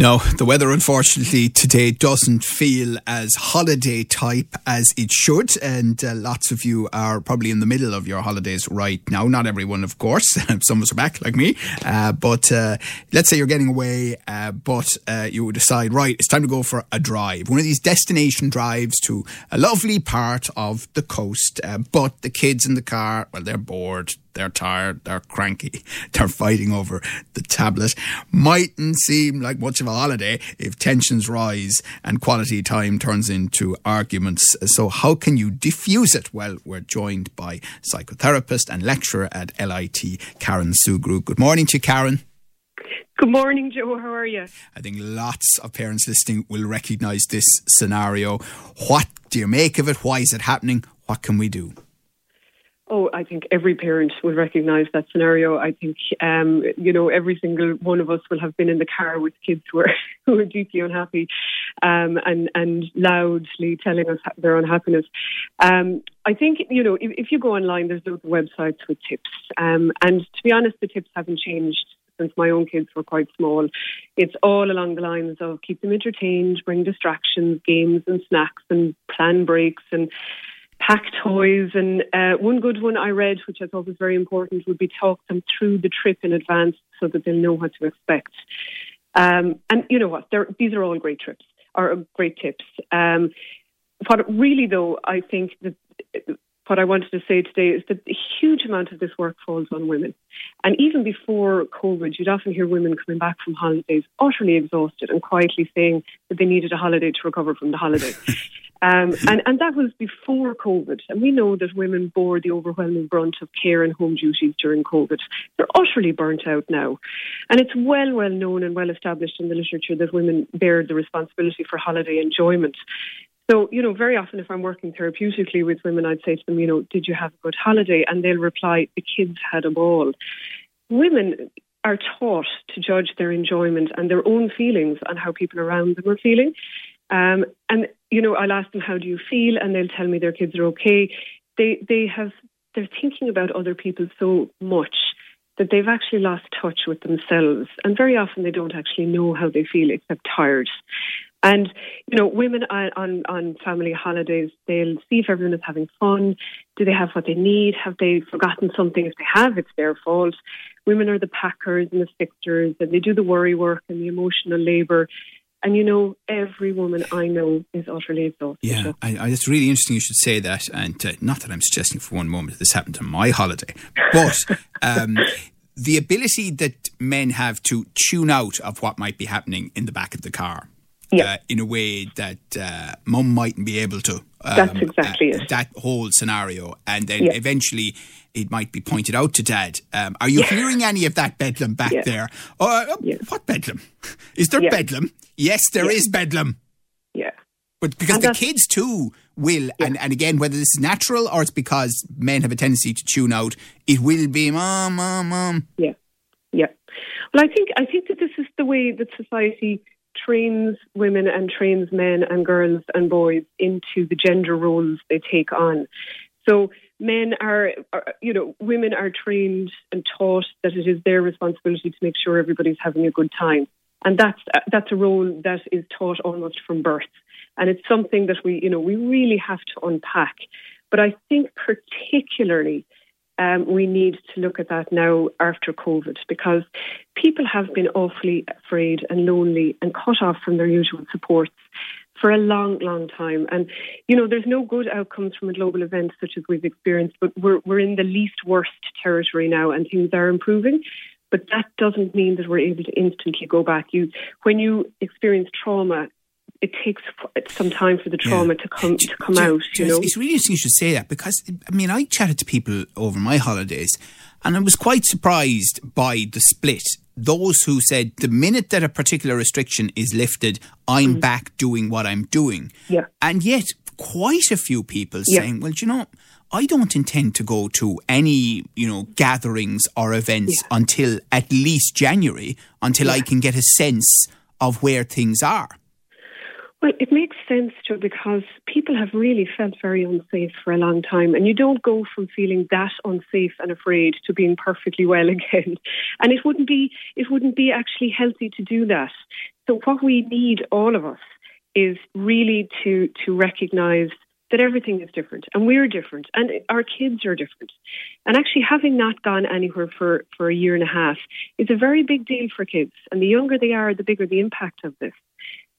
No, the weather unfortunately today doesn't feel as holiday type as it should, and uh, lots of you are probably in the middle of your holidays right now. Not everyone, of course. Some of us are back, like me. Uh, but uh, let's say you're getting away, uh, but uh, you decide, right, it's time to go for a drive. One of these destination drives to a lovely part of the coast, uh, but the kids in the car, well, they're bored they're tired, they're cranky, they're fighting over the tablet. Mightn't seem like much of a holiday if tensions rise and quality time turns into arguments. So, how can you diffuse it? Well, we're joined by psychotherapist and lecturer at LIT, Karen Sugrue. Good morning to you, Karen. Good morning, Joe. How are you? I think lots of parents listening will recognise this scenario. What do you make of it? Why is it happening? What can we do? Oh, I think every parent will recognise that scenario. I think, um, you know, every single one of us will have been in the car with kids who are, who are deeply unhappy um, and, and loudly telling us their unhappiness. Um, I think, you know, if, if, you go online, there's loads of websites with tips. Um, and to be honest, the tips haven't changed since my own kids were quite small. It's all along the lines of keep them entertained, bring distractions, games and snacks and plan breaks and pack toys. And uh, one good one I read, which I thought was very important, would be talk them through the trip in advance so that they'll know what to expect. Um, and you know what? these are all great trips or great tips. Um, what really, though, I think that what I wanted to say today is that a huge amount of this work falls on women. And even before COVID, you'd often hear women coming back from holidays utterly exhausted and quietly saying that they needed a holiday to recover from the holiday. Um, and, and that was before COVID. And we know that women bore the overwhelming brunt of care and home duties during COVID. They're utterly burnt out now. And it's well, well known and well established in the literature that women bear the responsibility for holiday enjoyment. So, you know, very often if I'm working therapeutically with women, I'd say to them, you know, did you have a good holiday? And they'll reply, the kids had a ball. Women are taught to judge their enjoyment and their own feelings on how people around them are feeling. Um, and you know, I'll ask them, "How do you feel?" and they'll tell me their kids are okay. They they have they're thinking about other people so much that they've actually lost touch with themselves, and very often they don't actually know how they feel except tired. And you know, women on on family holidays, they'll see if everyone is having fun. Do they have what they need? Have they forgotten something? If they have, it's their fault. Women are the packers and the fixers, and they do the worry work and the emotional labour. And you know, every woman I know is utterly exhausted. Yeah, I, I, it's really interesting you should say that. And uh, not that I'm suggesting for one moment this happened to my holiday, but um, the ability that men have to tune out of what might be happening in the back of the car. Yeah. Uh, in a way that uh, mum mightn't be able to. Um, That's exactly uh, it. That whole scenario. And then yeah. eventually it might be pointed out to dad. Um, are you yeah. hearing any of that bedlam back yeah. there? Uh, what bedlam? Is there bedlam? Yes, there is bedlam. Yeah. But because and the kids too will, and, and again, whether this is natural or it's because men have a tendency to tune out, it will be mom, mom, mom. Yeah, yeah. Well, I think I think that this is the way that society trains women and trains men and girls and boys into the gender roles they take on. So men are, are, you know, women are trained and taught that it is their responsibility to make sure everybody's having a good time. And that's, that's a role that is taught almost from birth. And it's something that we, you know, we really have to unpack. But I think particularly um, we need to look at that now after COVID because people have been awfully afraid and lonely and cut off from their usual supports for a long, long time. And, you know, there's no good outcomes from a global event such as we've experienced, but we're, we're in the least worst territory now and things are improving. But that doesn't mean that we're able to instantly go back. You, when you experience trauma, it takes some time for the trauma yeah. to come to come do, out. Do, you know, it's really interesting you should say that because I mean I chatted to people over my holidays, and I was quite surprised by the split those who said the minute that a particular restriction is lifted, I'm mm. back doing what I'm doing. Yeah. And yet, quite a few people yeah. saying, well, you know, I don't intend to go to any, you know, gatherings or events yeah. until at least January, until yeah. I can get a sense of where things are. Well, it makes sense too because people have really felt very unsafe for a long time, and you don't go from feeling that unsafe and afraid to being perfectly well again. And it wouldn't be it wouldn't be actually healthy to do that. So what we need, all of us, is really to to recognise that everything is different and we're different and our kids are different. And actually having not gone anywhere for, for a year and a half is a very big deal for kids. And the younger they are, the bigger the impact of this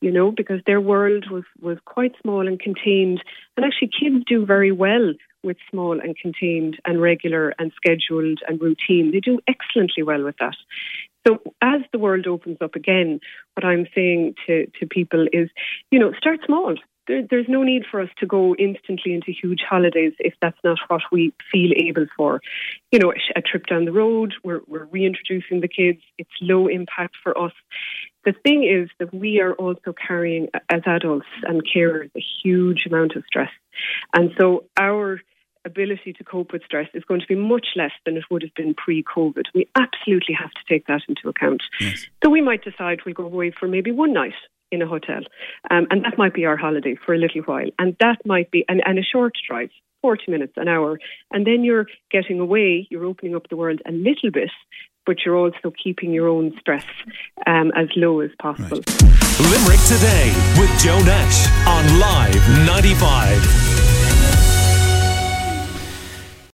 you know, because their world was, was quite small and contained. And actually, kids do very well with small and contained and regular and scheduled and routine. They do excellently well with that. So as the world opens up again, what I'm saying to, to people is, you know, start small. There, there's no need for us to go instantly into huge holidays if that's not what we feel able for. You know, a trip down the road, we're, we're reintroducing the kids. It's low impact for us. The thing is that we are also carrying, as adults and carers, a huge amount of stress. And so our ability to cope with stress is going to be much less than it would have been pre COVID. We absolutely have to take that into account. Yes. So we might decide we'll go away for maybe one night in a hotel. Um, and that might be our holiday for a little while. And that might be, and, and a short drive. 40 minutes, an hour, and then you're getting away, you're opening up the world a little bit, but you're also keeping your own stress um, as low as possible. Right. Limerick Today with Joe Nash on Live 95.